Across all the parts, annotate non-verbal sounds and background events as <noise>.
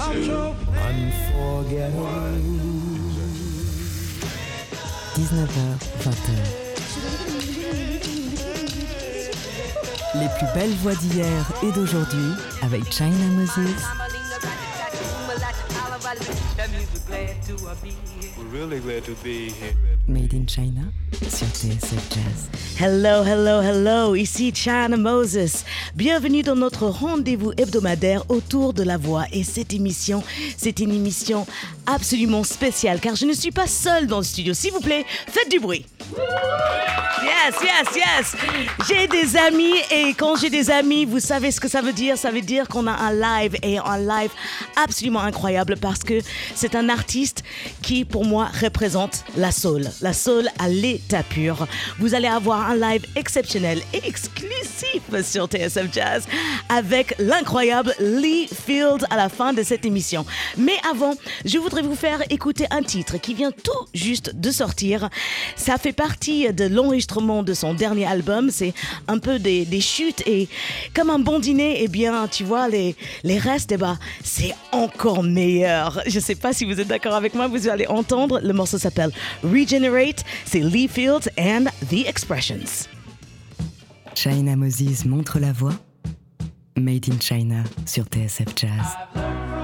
Unforgettable. 19h, 20h. Les plus belles voix d'hier et d'aujourd'hui avec China Moses. We're really glad to be here. Made in China sur TSF. Hello, hello, hello, ici China Moses. Bienvenue dans notre rendez-vous hebdomadaire autour de la voix. Et cette émission, c'est une émission absolument spéciale car je ne suis pas seule dans le studio. S'il vous plaît, faites du bruit. Yes, yes, yes. J'ai des amis et quand j'ai des amis, vous savez ce que ça veut dire? Ça veut dire qu'on a un live et un live absolument incroyable parce que c'est un artiste qui, pour moi, représente la soul. La soul à l'état pur. Vous allez avoir un live exceptionnel et exclusif sur TSF Jazz avec l'incroyable Lee Field à la fin de cette émission. Mais avant, je voudrais vous faire écouter un titre qui vient tout juste de sortir. Ça fait partie de l'enregistrement de son dernier album. C'est un peu des, des chutes et comme un bon dîner, eh bien, tu vois, les, les restes, eh ben, c'est encore meilleur. Je sais pas si vous êtes d'accord avec moi, vous allez entendre. Le morceau s'appelle Regenerate. C'est Lee Fields and The Expressions. China Moses montre la voix. Made in China sur TSF Jazz.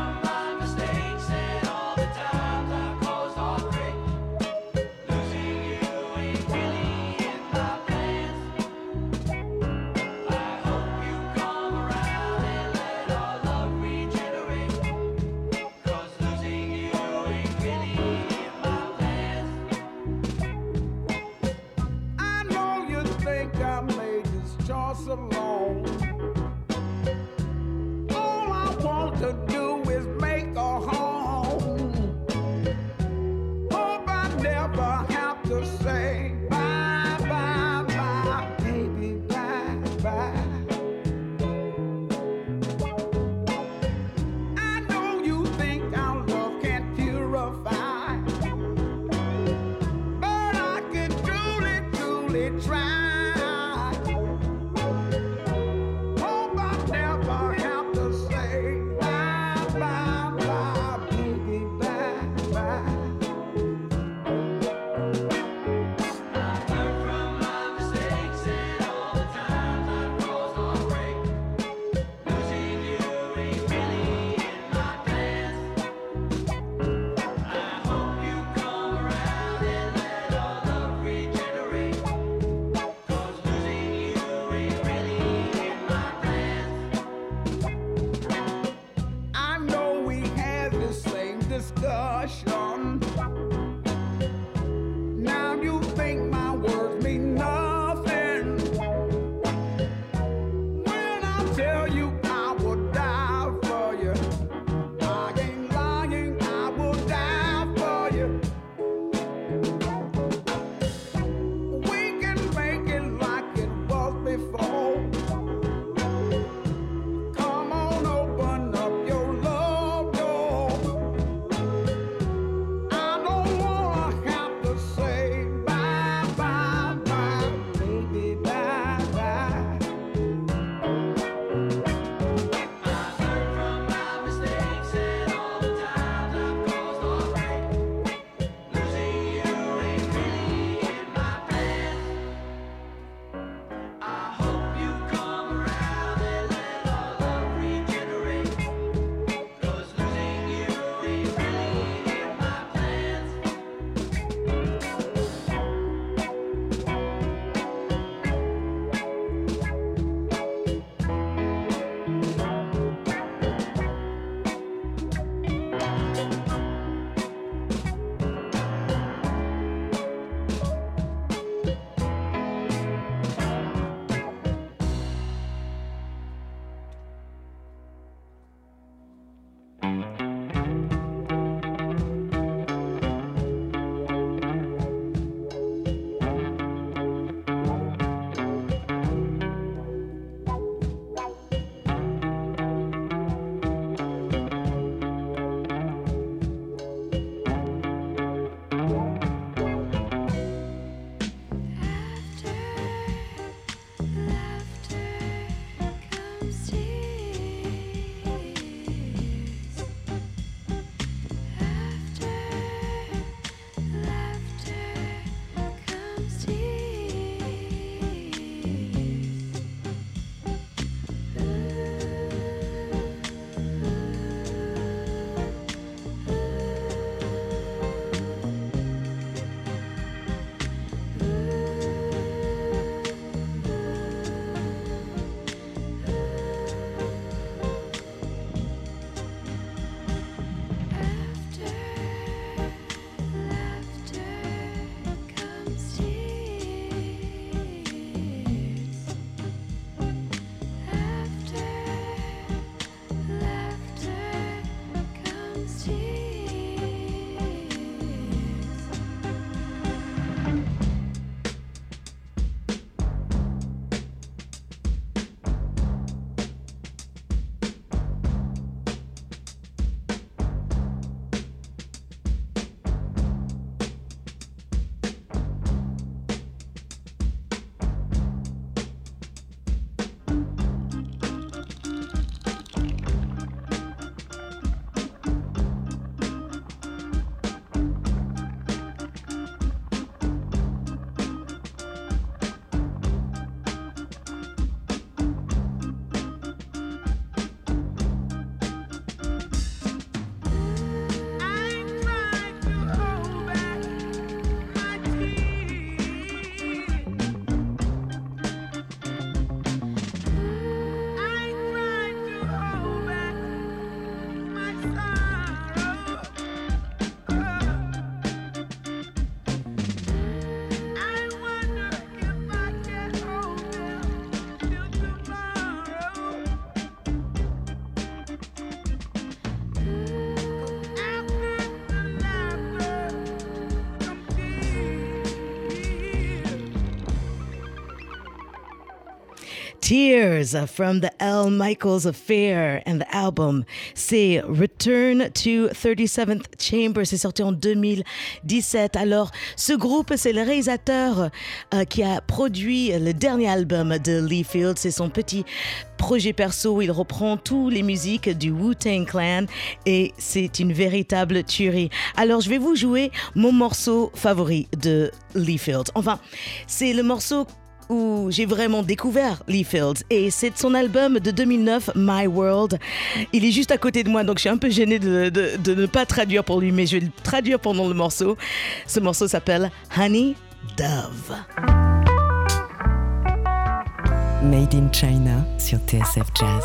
Tears from the L. Michaels Affair and the album. C'est Return to 37th Chamber. C'est sorti en 2017. Alors, ce groupe, c'est le réalisateur euh, qui a produit le dernier album de Lee Field. C'est son petit projet perso. Il reprend toutes les musiques du Wu-Tang Clan et c'est une véritable tuerie. Alors, je vais vous jouer mon morceau favori de Lee Field. Enfin, c'est le morceau où j'ai vraiment découvert Lee Fields et c'est son album de 2009 My World. Il est juste à côté de moi donc je suis un peu gênée de, de- ne pas traduire pour lui mais je vais le traduire pendant le morceau. Ce morceau s'appelle Honey Dove. Made in China sur TSF Jazz.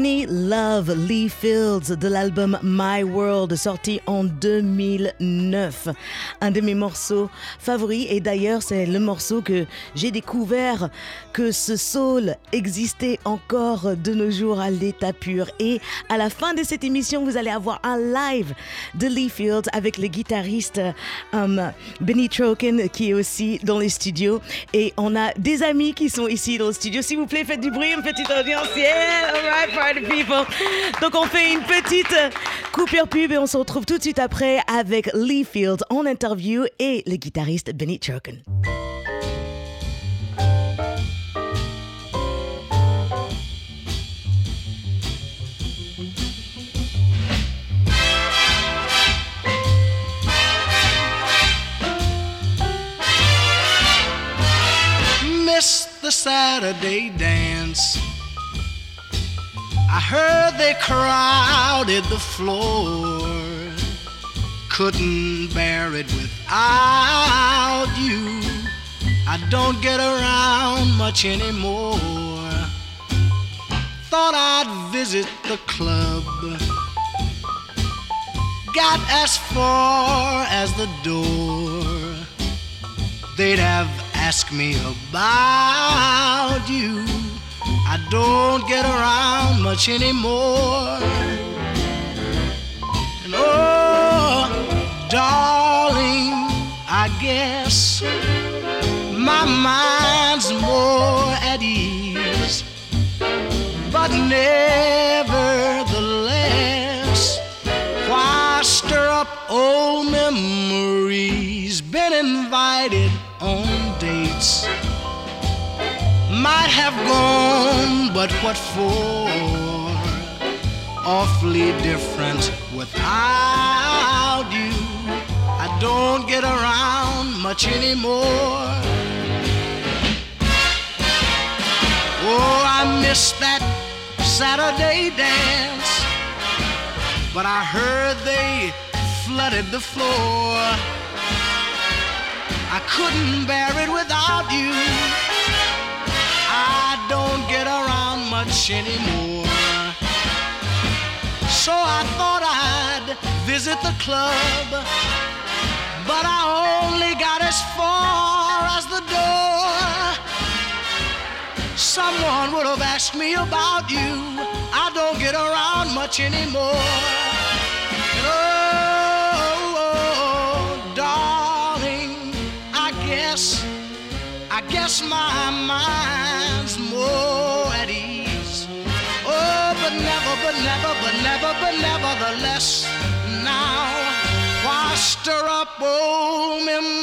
Honey Love Lee Fields de l'album My World sorti en 2009. Un de mes morceaux favoris et d'ailleurs c'est le morceau que j'ai découvert que ce soul existait encore de nos jours à l'état pur. Et à la fin de cette émission vous allez avoir un live de Lee Fields avec le guitariste um, Benny Troken qui est aussi dans les studios et on a des amis qui sont ici dans le studio. S'il vous plaît faites du bruit, une petite audience. Yeah, all right, party. Donc on fait une petite coupure pub et on se retrouve tout de suite après avec Lee Field en interview et le guitariste Benny Churkin. Miss the Saturday dance I heard they crowded the floor. Couldn't bear it without you. I don't get around much anymore. Thought I'd visit the club. Got as far as the door. They'd have asked me about you. I don't get around much anymore. And oh, darling, I guess my mind's more at ease. But nevertheless, Might have gone, but what for? Awfully different without you. I don't get around much anymore. Oh, I miss that Saturday dance. But I heard they flooded the floor. I couldn't bear it without you. I don't get around much anymore. So I thought I'd visit the club. But I only got as far as the door. Someone would have asked me about you. I don't get around much anymore. And oh, oh, darling, I guess, I guess my mind's never, but never, but nevertheless, now stir up oh, old memories?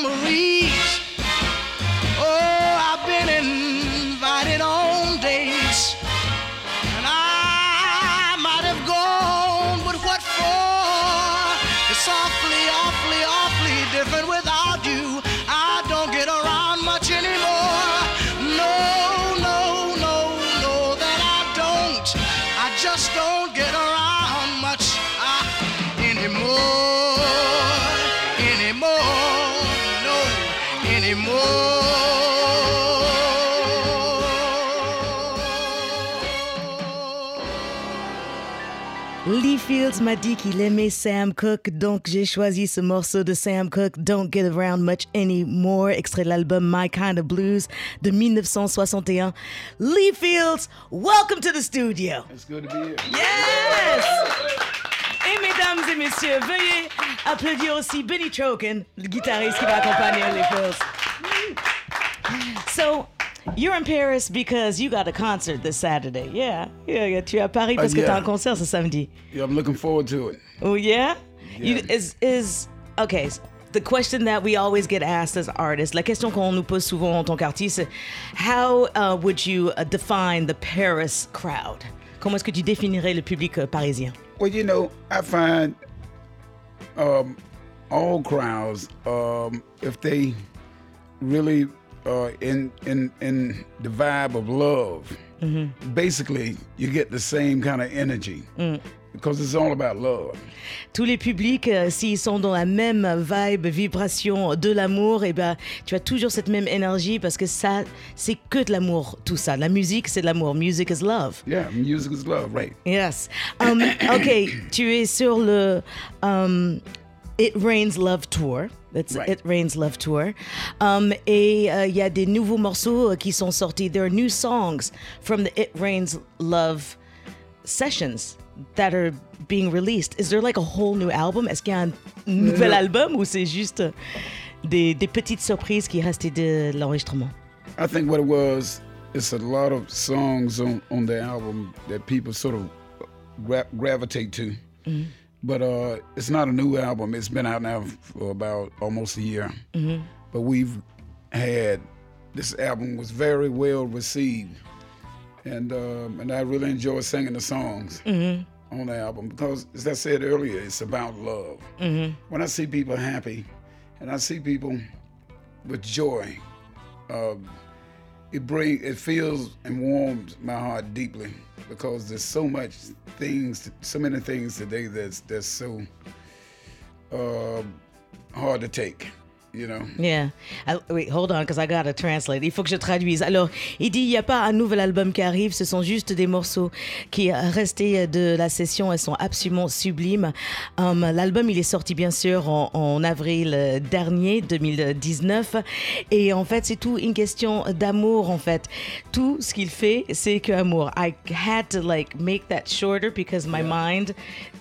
Fields m'a dit qu'il aimait Sam Cooke, donc j'ai choisi ce morceau de Sam Cooke, Don't Get Around Much Anymore, extrait de l'album My Kind of Blues de 1961. Lee Fields, welcome to the studio. It's good to be here. Yes! Et mesdames et messieurs, veuillez applaudir aussi Benny Chokin, le guitariste qui va accompagner Lee Fields. So, you're in Paris because you got a concert this Saturday. Yeah, yeah, yeah. Tu es à Paris parce que yeah. t'as un concert ce samedi. Yeah, I'm looking forward to it. Oh yeah? You is is okay. The question that we always get asked as artists, la question qu'on nous pose souvent en tant qu'artiste, how uh, would you uh, define the Paris crowd? Comment est-ce que tu définirais le public euh, parisien? Well, you know, I find um, all crowds, um, if they really in in in the vibe of love, basically you get the same kind of energy because it's all about love. Tous les publics, euh, s'ils sont dans la même vibe, vibration de l'amour, et ben, tu as toujours cette même énergie parce que ça, c'est que de l'amour, tout ça. La musique, c'est de l'amour. Music is love. Yeah, music is love, right? Yes. Um, <coughs> ok, tu es sur le um, It Rains Love Tour. That's Right. It Rains Love Tour. Um, et euh, y a des nouveaux morceaux euh, qui sont sortis. There are new songs from the It Rains Love sessions that are being released. Is there like a whole new album? Est-ce qu'il y a un nouvel euh, album ou c'est juste euh, des, des petites surprises qui restent de l'enregistrement? I think what it was, it's a lot of songs on, on the album that people sort of gra- gravitate to. Mm-hmm. But uh, it's not a new album. It's been out now for about almost a year. But we've had this album was very well received, and um, and I really enjoy singing the songs on the album because, as I said earlier, it's about love. When I see people happy, and I see people with joy, uh, it bring it feels and warms my heart deeply because there's so much things, so many things today that's that's so uh, hard to take. You know? Yeah. Ah, wait, hold on, because I gotta translate. Il faut que je traduise. Alors, il dit il n'y a pas un nouvel album qui arrive, ce sont juste des morceaux qui restés de la session. Elles sont absolument sublimes. Um, L'album, il est sorti bien sûr en, en, avril dernier, 2019. Et en fait, c'est tout une question d'amour, en fait. Tout ce qu'il fait, c'est que amour. I had to like make that shorter because my mind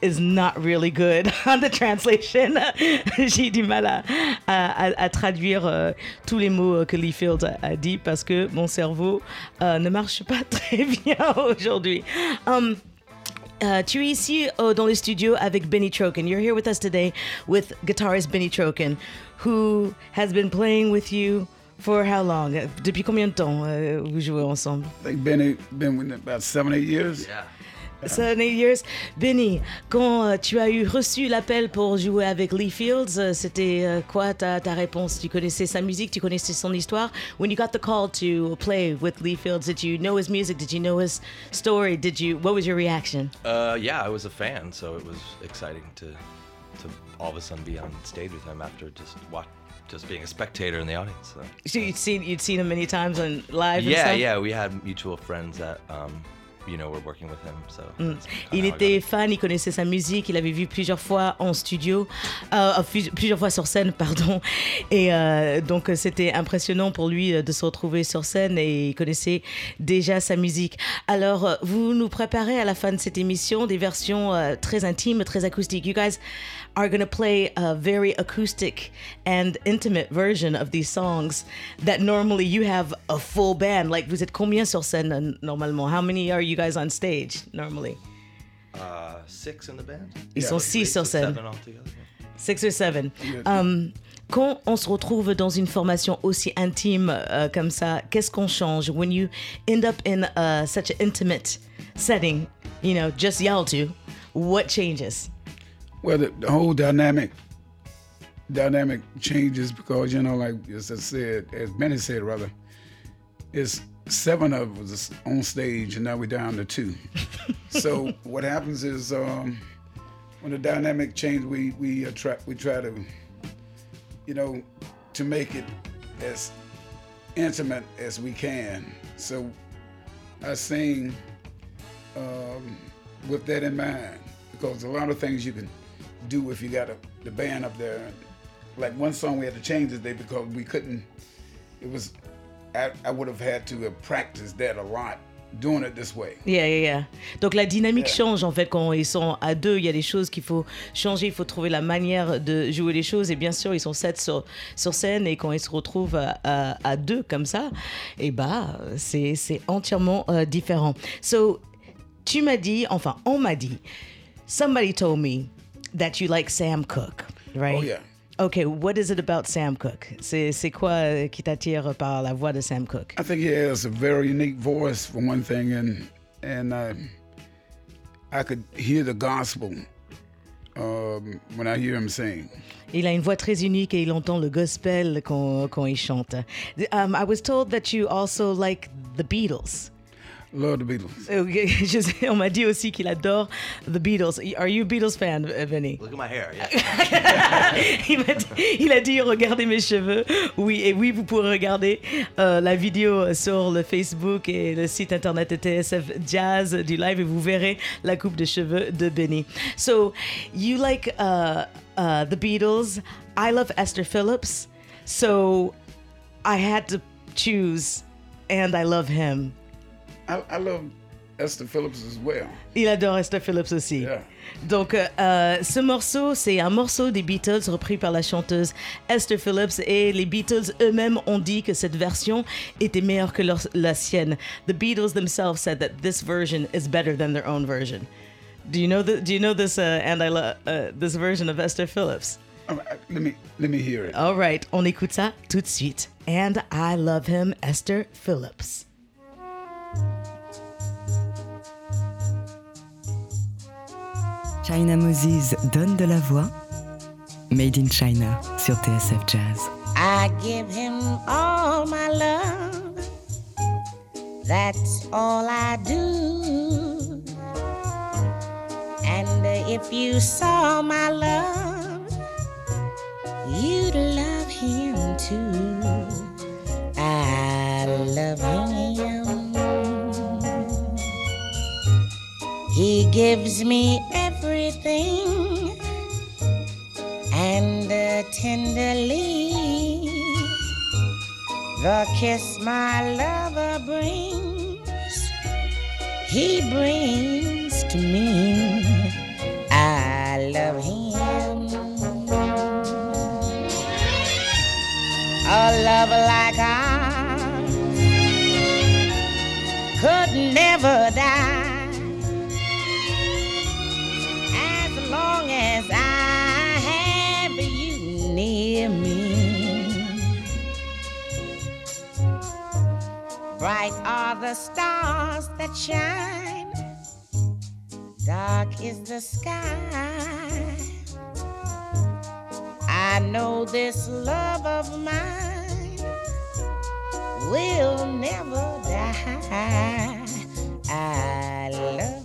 is not really good <laughs> on the translation. <laughs> J'ai du mal à, à, à traduire euh, tous les mots que Lee Fields a, a, dit parce que mon cerveau euh, ne marche pas <laughs> très bien aujourd'hui. Um, Uh, tu es ici uh, dans le studio avec Benny Troken. You're here with us today with guitarist Benny Troken, who has been playing with you for how long? Depuis combien de temps uh, vous jouez ensemble? I think Benny been with about seven, eight years. Yeah. Seven, eight years. Benny, quand euh, tu as eu reçu l'appel pour jouer avec Lee Fields, euh, c'était euh, quoi ta, ta, réponse Tu connaissais sa musique, tu connaissais son histoire. When you got the call to play with Lee Fields, did you know his music? Did you know his story? Did you? What was your reaction? Uh, yeah, I was a fan, so it was exciting to to all of a sudden be on stage with him after just just being a spectator in the audience. So, so you'd seen you'd seen him many times on live. Yeah, yeah, we had mutual friends that. Um, you know, we're working with him, so mm. Il était fan, il connaissait sa musique, il avait vu plusieurs fois en studio, euh, plusieurs fois sur scène, <laughs> pardon. Et euh, donc c'était impressionnant pour lui euh, de se retrouver sur scène et il connaissait déjà sa musique. Alors, vous nous préparez à la fin de cette émission des versions euh, très intimes, très acoustiques. You guys are going to play a very acoustic and intimate version of these songs that normally you have a full band. Like, vous êtes combien sur scène normalement? How many are you guys on stage normally? Uh, six in the band. Ils yeah, sont six sur scène. Seven altogether. Six or seven. Um, quand on se retrouve dans une formation aussi intime euh, comme ça, qu'est-ce qu'on change? When you end up in uh, such an intimate setting, you know, just y'all two, what changes? Well, the, the, whole dynamic dynamic changes because you know, like as I said, as Benny said, rather, it's seven of us on stage, and now we're down to two. <laughs> so what happens is um, when the dynamic change, we we try we try to, you know, to make it as intimate as we can. So I sing um, with that in mind because a lot of things you can do if you got a, the band up there. Like one song we had to change today because we couldn't. It was I, I would have had to have practiced that a lot. Doing it this way. Yeah, yeah, yeah. Donc la dynamique yeah. change en fait quand ils sont à deux. Il y a des choses qu'il faut changer. Il faut trouver la manière de jouer les choses. Et bien sûr, ils sont sept sur, sur scène et quand ils se retrouvent à, à, à deux comme ça, et bah c'est c'est entièrement euh, différent. So tu m'as dit, enfin on m'a dit, somebody told me that you like Sam Cooke, right? Oh yeah. Okay, what is it about Sam Cooke? C'est, c'est quoi qui t'attire par la voix de Sam Cooke? I think he has a very unique voice for one thing, and and uh, I could hear the gospel um, when I hear him sing. Il a une voix très unique et il entend le gospel quand, quand il chante. Um, I was told that you also like the Beatles. Love the Beatles. <laughs> Je sais, on m'a dit aussi qu'il adore The Beatles. Are you a Beatles fan, Benny? Look at my hair, yeah. <laughs> il, a dit, il, a dit, regardez mes cheveux. Oui, et oui, vous pourrez regarder euh, la vidéo sur le Facebook et le site internet de TSF Jazz du live et vous verrez la coupe de cheveux de Benny. So, you like uh, uh, The Beatles. I love Esther Phillips. So, I had to choose, and I love him. I, I love Esther Phillips as well. Il adore Esther Phillips aussi. Yeah. Donc, euh, ce morceau, c'est un morceau des Beatles repris par la chanteuse Esther Phillips et les Beatles eux-mêmes ont dit que cette version était meilleure que leur, la sienne. The Beatles themselves said that this version is better than their own version. Do you know the, Do you know this? Uh, and I love uh, this version of Esther Phillips? Right, let me let me hear it. All right, on écoute ça tout de suite. And I love him, Esther Phillips. China Moses donne de la voix. Made in China sur TSF Jazz. I give him all my love. That's all I do. And if you saw my love, you'd love him too. I love him. He gives me and uh, tenderly the kiss my lover brings, he brings to me. I love him. A love like ours could never die stars that shine, dark is the sky. I know this love of mine will never die. I love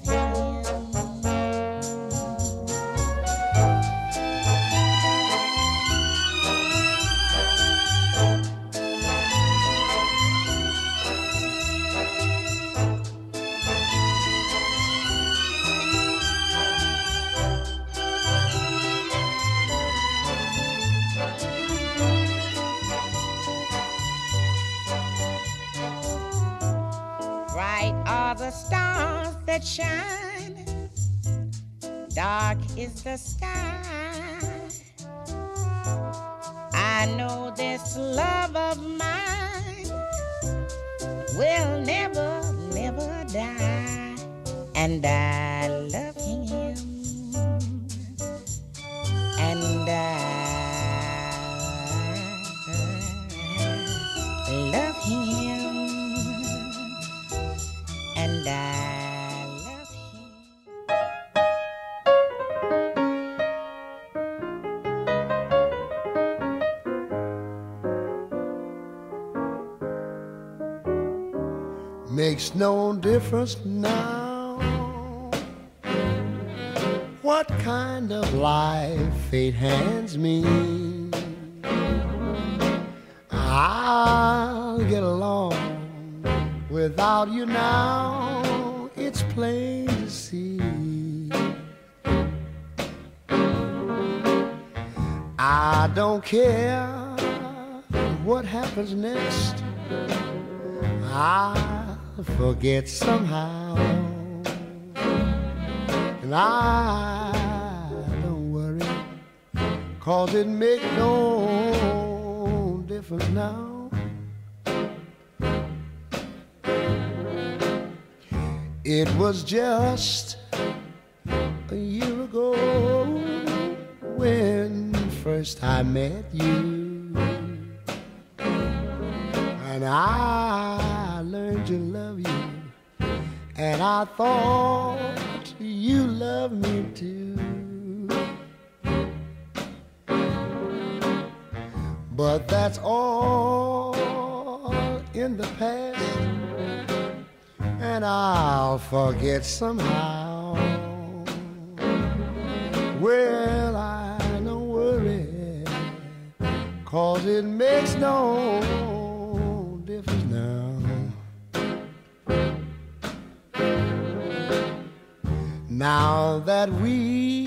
stars that shine, dark is the sky. I know this love of mine will never, never die, and I love difference now what kind of life fate hands me. I'll get along without you now, it's plain to see. I don't care what happens next. I'll forget somehow. And I don't worry, cause it make no difference now. It was just a year ago when first I met you. And I I thought you loved me too. But that's all in the past. And I'll forget somehow. Well, I don't worry. Cause it makes no Now that we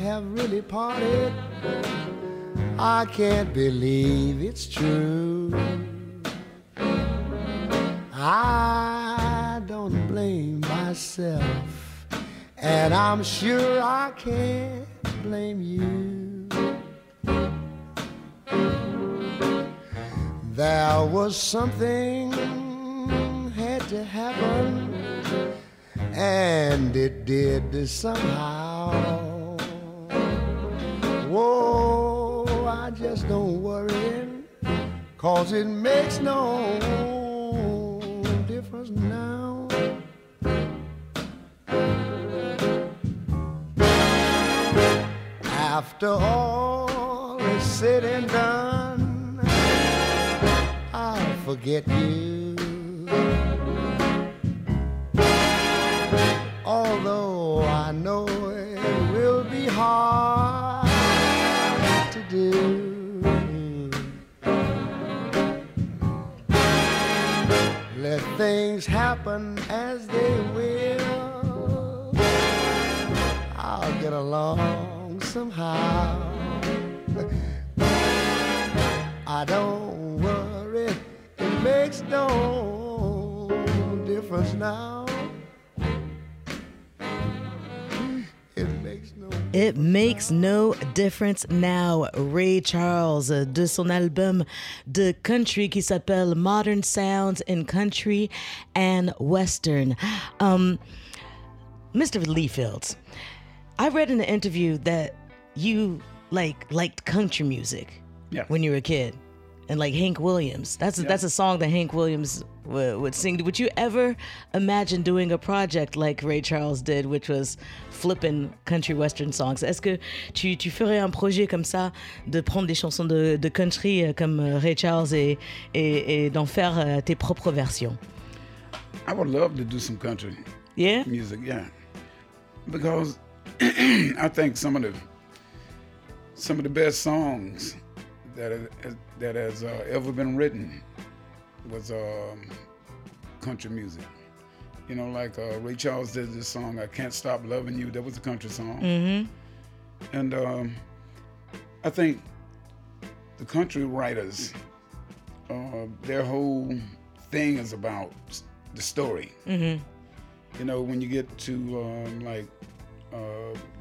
have really parted, I can't believe it's true. I don't blame myself, and I'm sure I can't blame you. There was something had to happen, and it did somehow. Whoa, I just don't worry, cause it makes no difference now. After all is said and done, I'll forget you. Somehow. I don't worry, it makes no difference now. It makes no It makes no difference now. Ray Charles euh, de son album de country qui s'appelle Modern Sounds in Country and Western. Um, Mr. Lee Fields, I read in an interview that you like liked country music Yeah. when you were a kid, and like Hank Williams. That's a, that's a song that Hank Williams would, would sing. Would you ever imagine doing a project like Ray Charles did, which was flipping country western songs? Est-ce que tu, tu ferais un projet comme ça, de prendre des chansons de, de country euh, comme euh, Ray Charles et, et, et d'en faire euh, tes propres versions? I would love to do some country Yeah. music, yeah, because <clears throat> I think some of the some of the best songs that that has uh, ever been written was um, country music. You know, like uh, Ray Charles did this song, "I Can't Stop Loving You." That was a country song, Mm-hmm. and um, I think the country writers, uh, their whole thing is about the story. Mm-hmm. You know, when you get to um, like uh,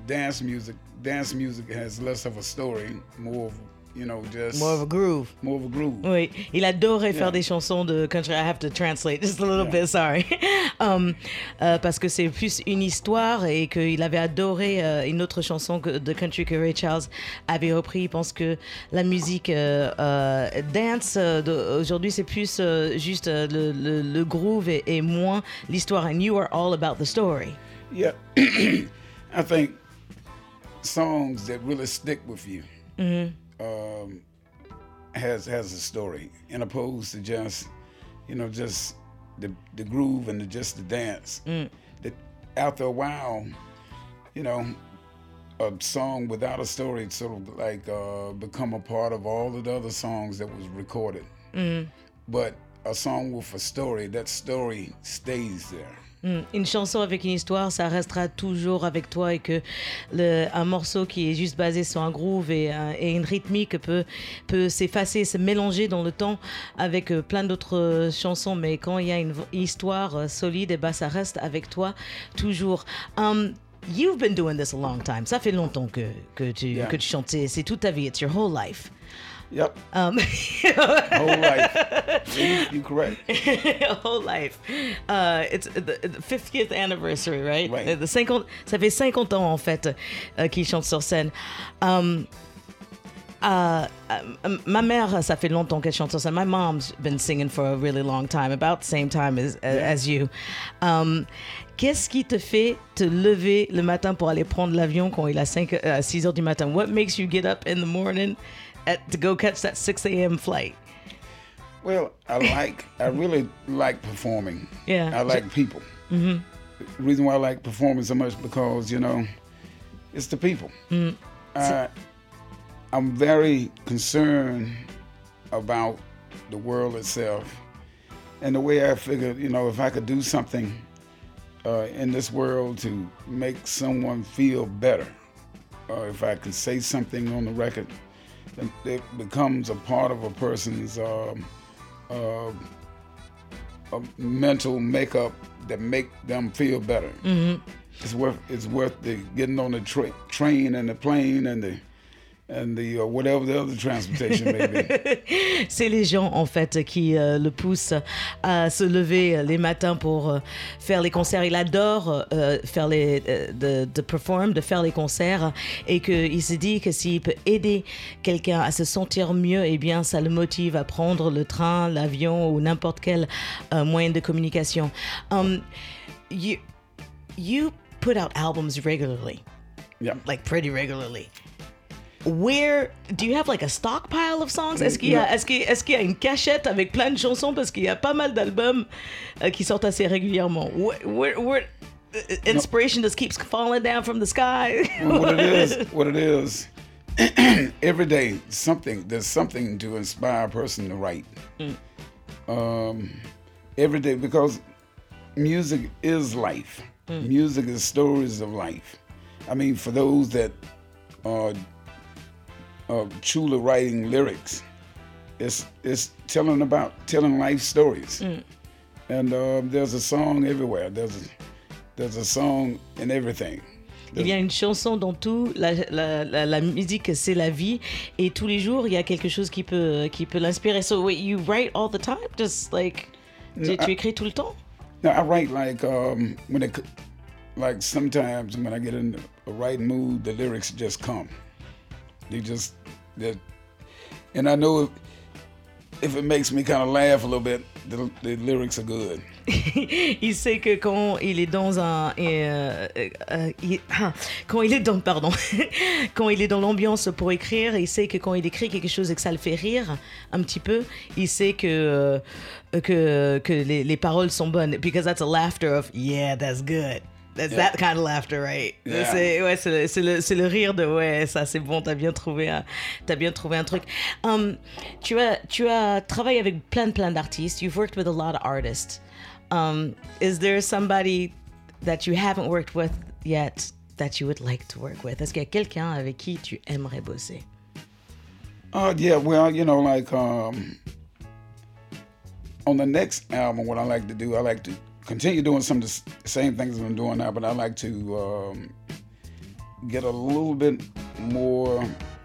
dance music, dance music has less of a story, more of you know just More of a groove. more of a groove. Oui, il adorait faire des chansons de country. I have to translate just a little Yeah. bit, sorry. <laughs> Um, euh, parce que c'est plus une histoire et qu'il avait adoré euh, une autre chanson que- de country que Ray Charles avait repris. Il pense que la musique euh, dance aujourd'hui, c'est plus juste le, le- le groove et, et moins l'histoire. And you are all about the story. Yeah, <clears throat> I think songs that really stick with you um, has has a story, in opposed to just you know just the the groove and the, just the dance. That after a while, you know, a song without a story sort of like uh, become a part of all of the other songs that was recorded. But a song with a story, that story stays there. Mm. Une chanson avec une histoire, ça restera toujours avec toi et que le, un morceau qui est juste basé sur un groove et, un- et une rythmique peut, peut s'effacer, se mélanger dans le temps avec euh, plein d'autres euh, chansons, mais quand il y a une histoire euh, solide, et ben ça reste avec toi toujours. Um, you've been doing this a long time. Ça fait longtemps que, que, tu, Yeah. que tu chantes. C'est toute ta vie. It's your whole life. Yep, Um, <laughs> whole life. You correct. <laughs> whole life. Uh, it's the, the 50th anniversary, right? Right. The, the 50, ça fait 50 ans en fait euh, qu'il chante sur scène. Um, uh, ma mère, ça fait longtemps qu'elle chante sur scène. My mom's been singing for a really long time, about the same time as, as you. Um, Qu'est-ce qui te fait te lever le matin pour aller prendre l'avion quand il est à 5, euh, 6 heures du matin? What makes you get up in the morning at, to go catch that 6 a.m. flight? Well, I like, I really like performing. Yeah. I like people. Mm-hmm. The reason why I like performing so much because you know, it's the people. I, I'm very concerned about the world itself, and the way I figured, you know, if I could do something uh, in this world to make someone feel better, or if I could say something on the record it becomes a part of a person's um, uh, a mental makeup that make them feel better. It's worth it's worth the getting on the tra- train and the plane and the and the uh, whatever the other transportation may be. <laughs> C'est les gens en fait qui euh, le poussent à se lever euh, les matins pour euh, faire les concerts. Il adore euh, faire les de, de perform, de faire les concerts et qu'il se dit que s'il peut aider quelqu'un à se sentir mieux, eh bien ça le motive à prendre le train, l'avion ou n'importe quel moyen de communication. Um, you you put out albums regularly, yeah. like pretty regularly. Where do you have like a stockpile of songs? Est-ce qu'il y, a- No. est-ce qu'il- est-ce qu'il y a une cachette avec plein de chansons parce qu'il y a pas mal d'albums euh, qui sortent assez régulièrement. Where, where, where- uh, inspiration just keeps falling down from the sky. Well, <laughs> what it is, <laughs> what it is, <clears throat> every day something there's something to inspire a person to write. Um, every day because music is life. Music is stories of life. I mean, for those that are, are truly writing lyrics, it's it's telling about telling life stories. And um, there's a song everywhere. There's a, there's a song in everything. Il y a une chanson dans tout. La, la, la, la musique, c'est la vie. Et tous les jours, il y a quelque chose qui peut, qui peut l'inspirer. So, wait, you write all the time? Just like. Tu, tu écris tout le temps? No, I write like um, when it, like sometimes when I get in a writing mood, the lyrics just come. They just, they and I know if, if it makes me kind of laugh a little bit, the, the lyrics are good. <laughs> il sait que quand il est dans un euh, euh, il- ah, quand il est dans pardon <laughs> quand il est dans l'ambiance pour écrire il sait que quand il écrit quelque chose et que ça le fait rire un petit peu il sait que euh, que que les, les paroles sont bonnes because that's a laughter of yeah that's good That's Yeah. that kind of laughter, right? Yeah. C'est ouais, le, le, rire de ouais, ça c'est bon, t'as bien trouvé un, bien trouvé un truc. Um, tu as tu as travaillé avec plein plein d'artistes. You've worked with a lot of artists. Um, is there somebody that you haven't worked with yet that you would like to work with? Est-ce qu'il y a quelqu'un avec qui tu aimerais bosser? Uh, yeah, well, you know, like um, on the next album, what I like to do, I like to continue doing some of the same things I'm doing now, but I like to um, get a little bit more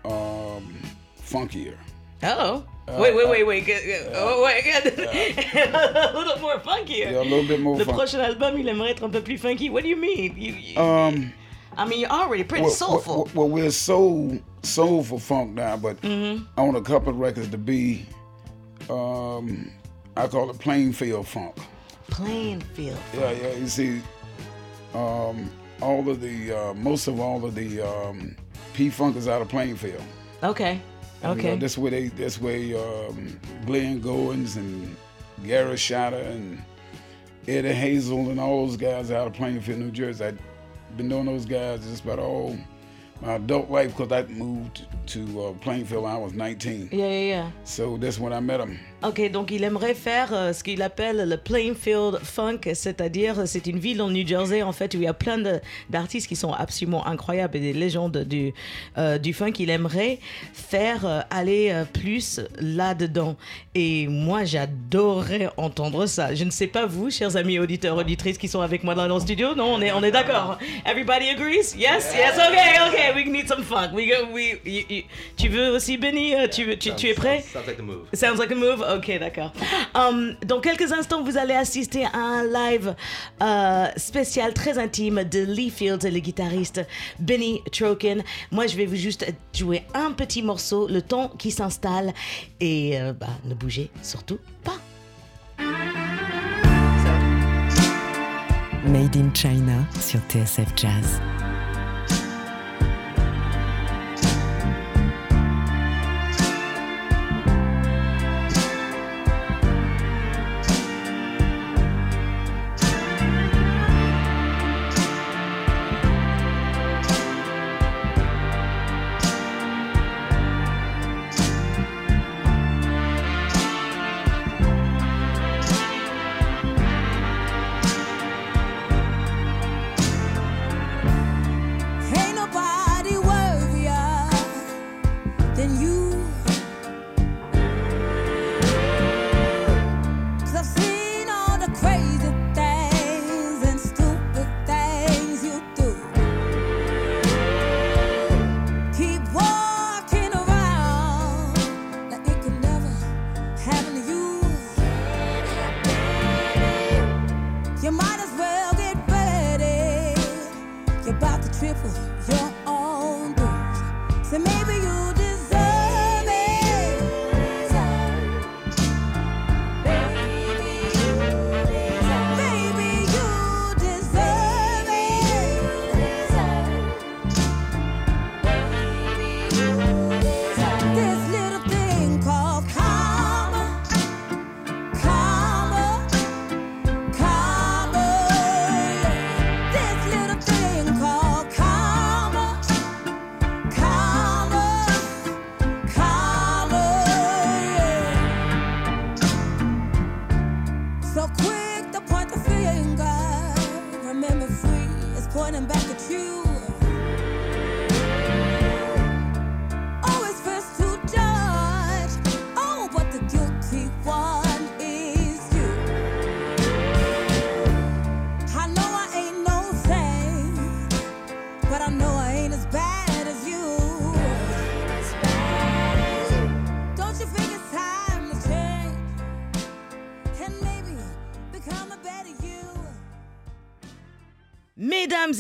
um, funkier. Oh. wait, wait, wait, wait. Good, good. oh, wait, good. <laughs> a little more funky. Yeah, a little bit more Le fun- prochain album, il aimerait être un peu plus funky. What do you mean? You, you- Um, I mean, you're already pretty well, soulful. Well, well, we're soul soulful funk now, but Mm-hmm. I want a couple of records to be, um, I call it plain field funk. Plain field. Yeah, yeah. You see, um, all of the uh, most of all of the um, P Funk is out of Plainfield. Okay. And, Okay. that's where they. That's where um, Glenn Goins and Garry Shider and Eddie Hazel and all those guys out of Plainfield, New Jersey. I've been knowing those guys just about all my adult life because I moved to uh, Plainfield when I was 19. Yeah, yeah, yeah. So that's when I met them. Ok, donc il aimerait faire euh, ce qu'il appelle le Plainfield Funk, c'est-à-dire euh, c'est une ville en New Jersey en fait où il y a plein d'artistes qui sont absolument incroyables et des légendes du, euh, du funk. Il aimerait faire euh, aller plus là-dedans. Et moi j'adorerais entendre ça. Je ne sais pas vous, chers amis auditeurs, auditrices qui sont avec moi dans le studio, non, on est, on est d'accord. Everybody agrees? Yes, yes, ok, ok, we need some funk. We go, we, you- you- tu veux aussi Benny, tu, veux- tu, tu es prêt? Sounds like the move. Sounds like a move? Ok, d'accord. Um, dans quelques instants, vous allez assister à un live euh, spécial très intime de Lee Fields et le guitariste Benny Troken. Moi, je vais vous juste jouer un petit morceau, le temps qui s'installe. Et euh, bah, ne bougez surtout pas. Made in China sur TSF Jazz.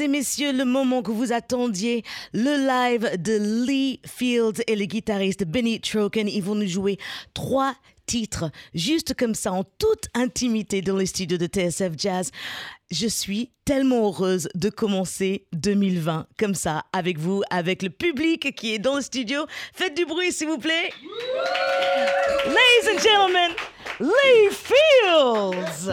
Messieurs, le moment que vous attendiez, le live de Lee Fields et le guitariste Benny Troken. Ils vont nous jouer trois titres, juste comme ça, en toute intimité dans les studios de TSF Jazz. Je suis tellement heureuse de commencer 2020 comme ça, avec vous, avec le public qui est dans le studio. Faites du bruit, s'il vous plaît. Ladies and gentlemen, Lee Fields.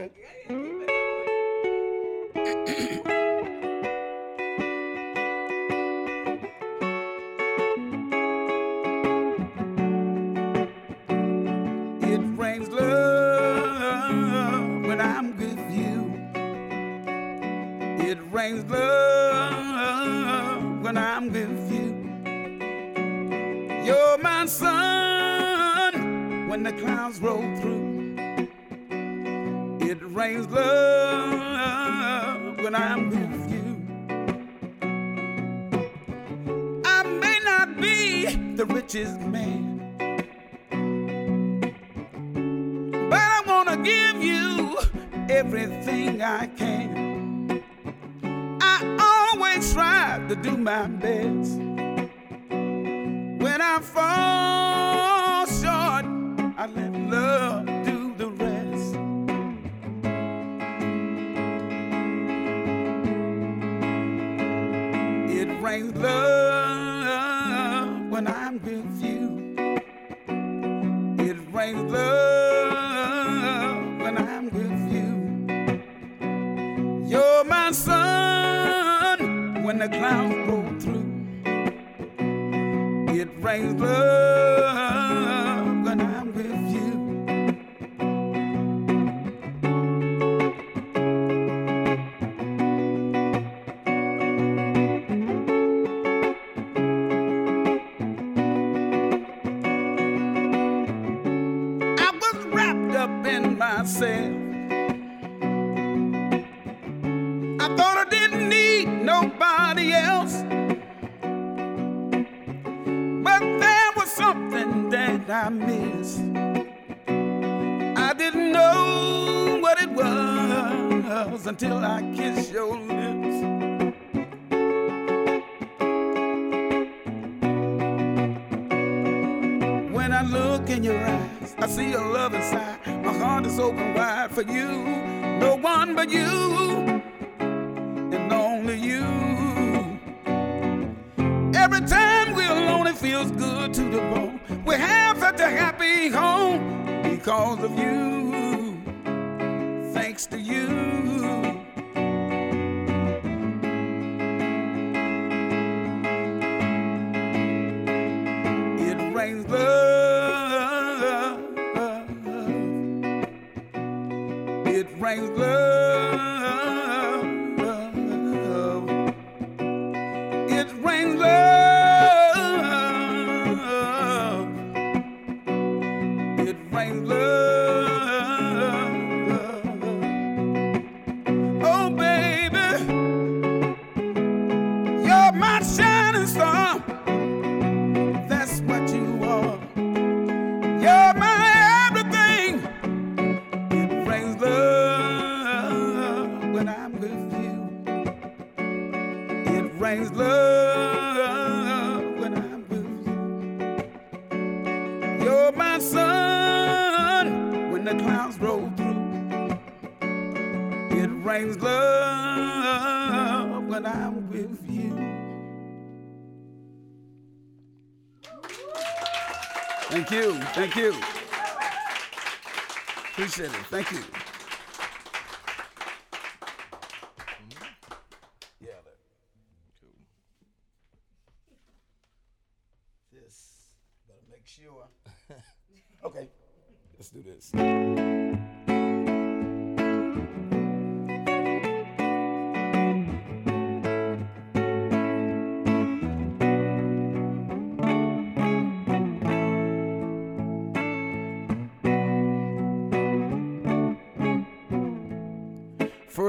Ok. Mm. Richest man. But I wanna give you everything I can. I always try to do my best. When I fall short, I let love do the rest. It rains love It love when I'm with you. You're my sun when the clouds roll through. It rains love because of you. Thanks to you. Thank you. Thank you. Appreciate it. Thank you. Yeah. This, better make sure. <laughs> okay, let's do this.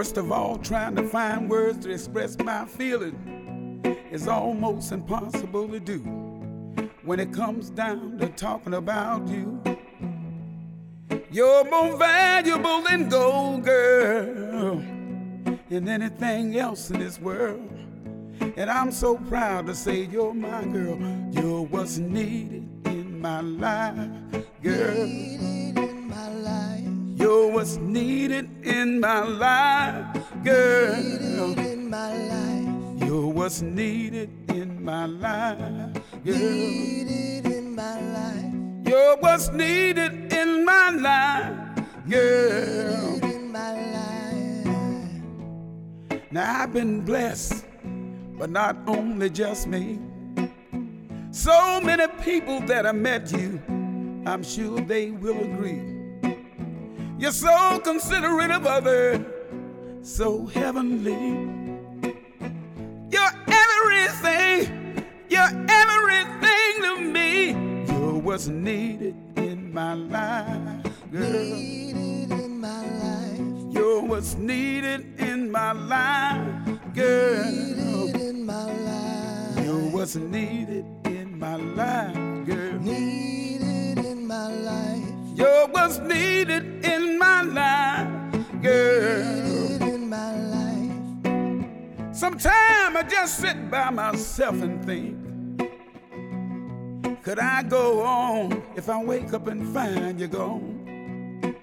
First of all, trying to find words to express my feeling is almost impossible to do. When it comes down to talking about you, you're more valuable than gold, girl, and anything else in this world. And I'm so proud to say you're my girl. You're what's needed in my life, girl. You're what's needed in my life, girl. In my life. You're what's needed in my life, girl. Needed in my life. You're what's needed in my life, girl. In my life. Now I've been blessed, but not only just me. So many people that I met you, I'm sure they will agree. You're so considerate of others, so heavenly. You're everything, you're everything to me. You're what's needed in my life, girl. Needed in my life. You're what's needed in my life, girl. Needed in my life. You're what's needed in my life, girl. Needed in my life. You're what's needed Sometimes I just sit by myself and think. could I go on if I wake up and find you gone?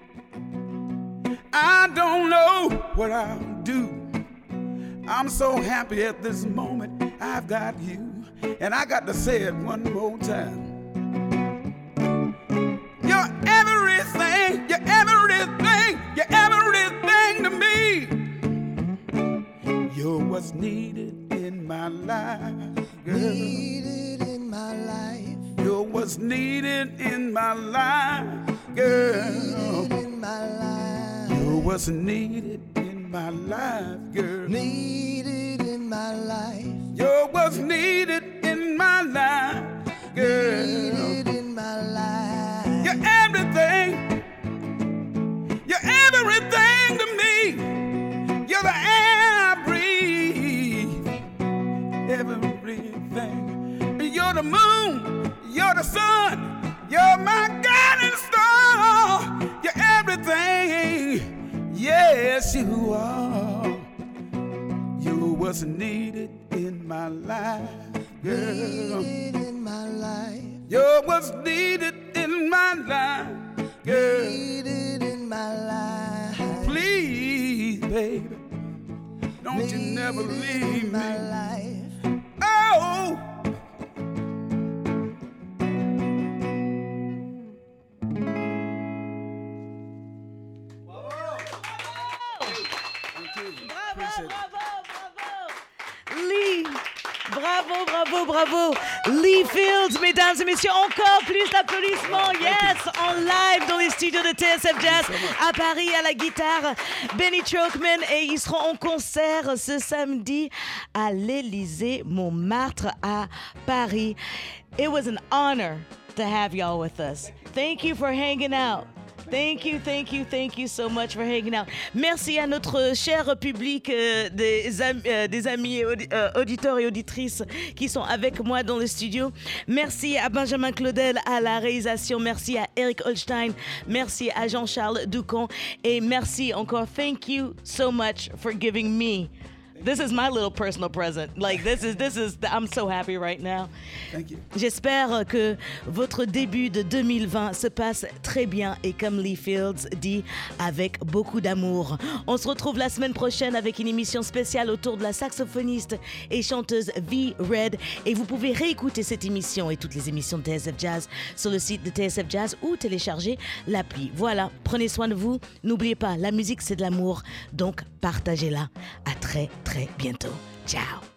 I don't know what I'll do. I'm so happy at this moment I've got you. And I got to say it one more time. What's needed in my life, girl. Needed in my life, You're what's needed in my life, girl. Needed in my life, You're what's needed in my life, girl. needed in my life, You're what's needed in my life, girl. needed in my life. You're everything. You're everything You're the moon. You're the sun. You're my guiding star. You're everything. Yes, you are. You're what's needed in my life, girl. Needed in my life, You're what's needed in my life, girl. needed in my life. Please, baby, don't you never leave me. Lee Fields, mesdames et messieurs, encore plus d'applaudissements. Yes, en live dans les studios de TSF Jazz à Paris à la guitare. Benny Chokman et ils seront en concert ce samedi à l'Élysée Montmartre à Paris. It was an honor to have y'all with us. Thank you for hanging out. Thank you, thank you, thank you so much for hanging out. Merci à notre cher public euh, euh, des amis euh, auditeurs et auditrices qui sont avec moi dans le studio. Merci à Benjamin Claudel à la réalisation. Merci à Eric Holstein. Merci à Jean-Charles Ducon. Et merci encore. Thank you so much for giving me. This is my little personal present. Like this is this is I'm so happy right now. thank you. J'espère que votre début de 2020 se passe très bien et comme Lee Fields dit, avec beaucoup d'amour. On se retrouve la semaine prochaine avec une émission spéciale autour de la saxophoniste et chanteuse V. Red. Et vous pouvez réécouter cette émission et toutes les émissions de TSF Jazz sur le site de TSF Jazz ou télécharger l'appli. Voilà, prenez soin de vous. N'oubliez pas, la musique c'est de l'amour, donc partagez-la. À très très bientôt. Ciao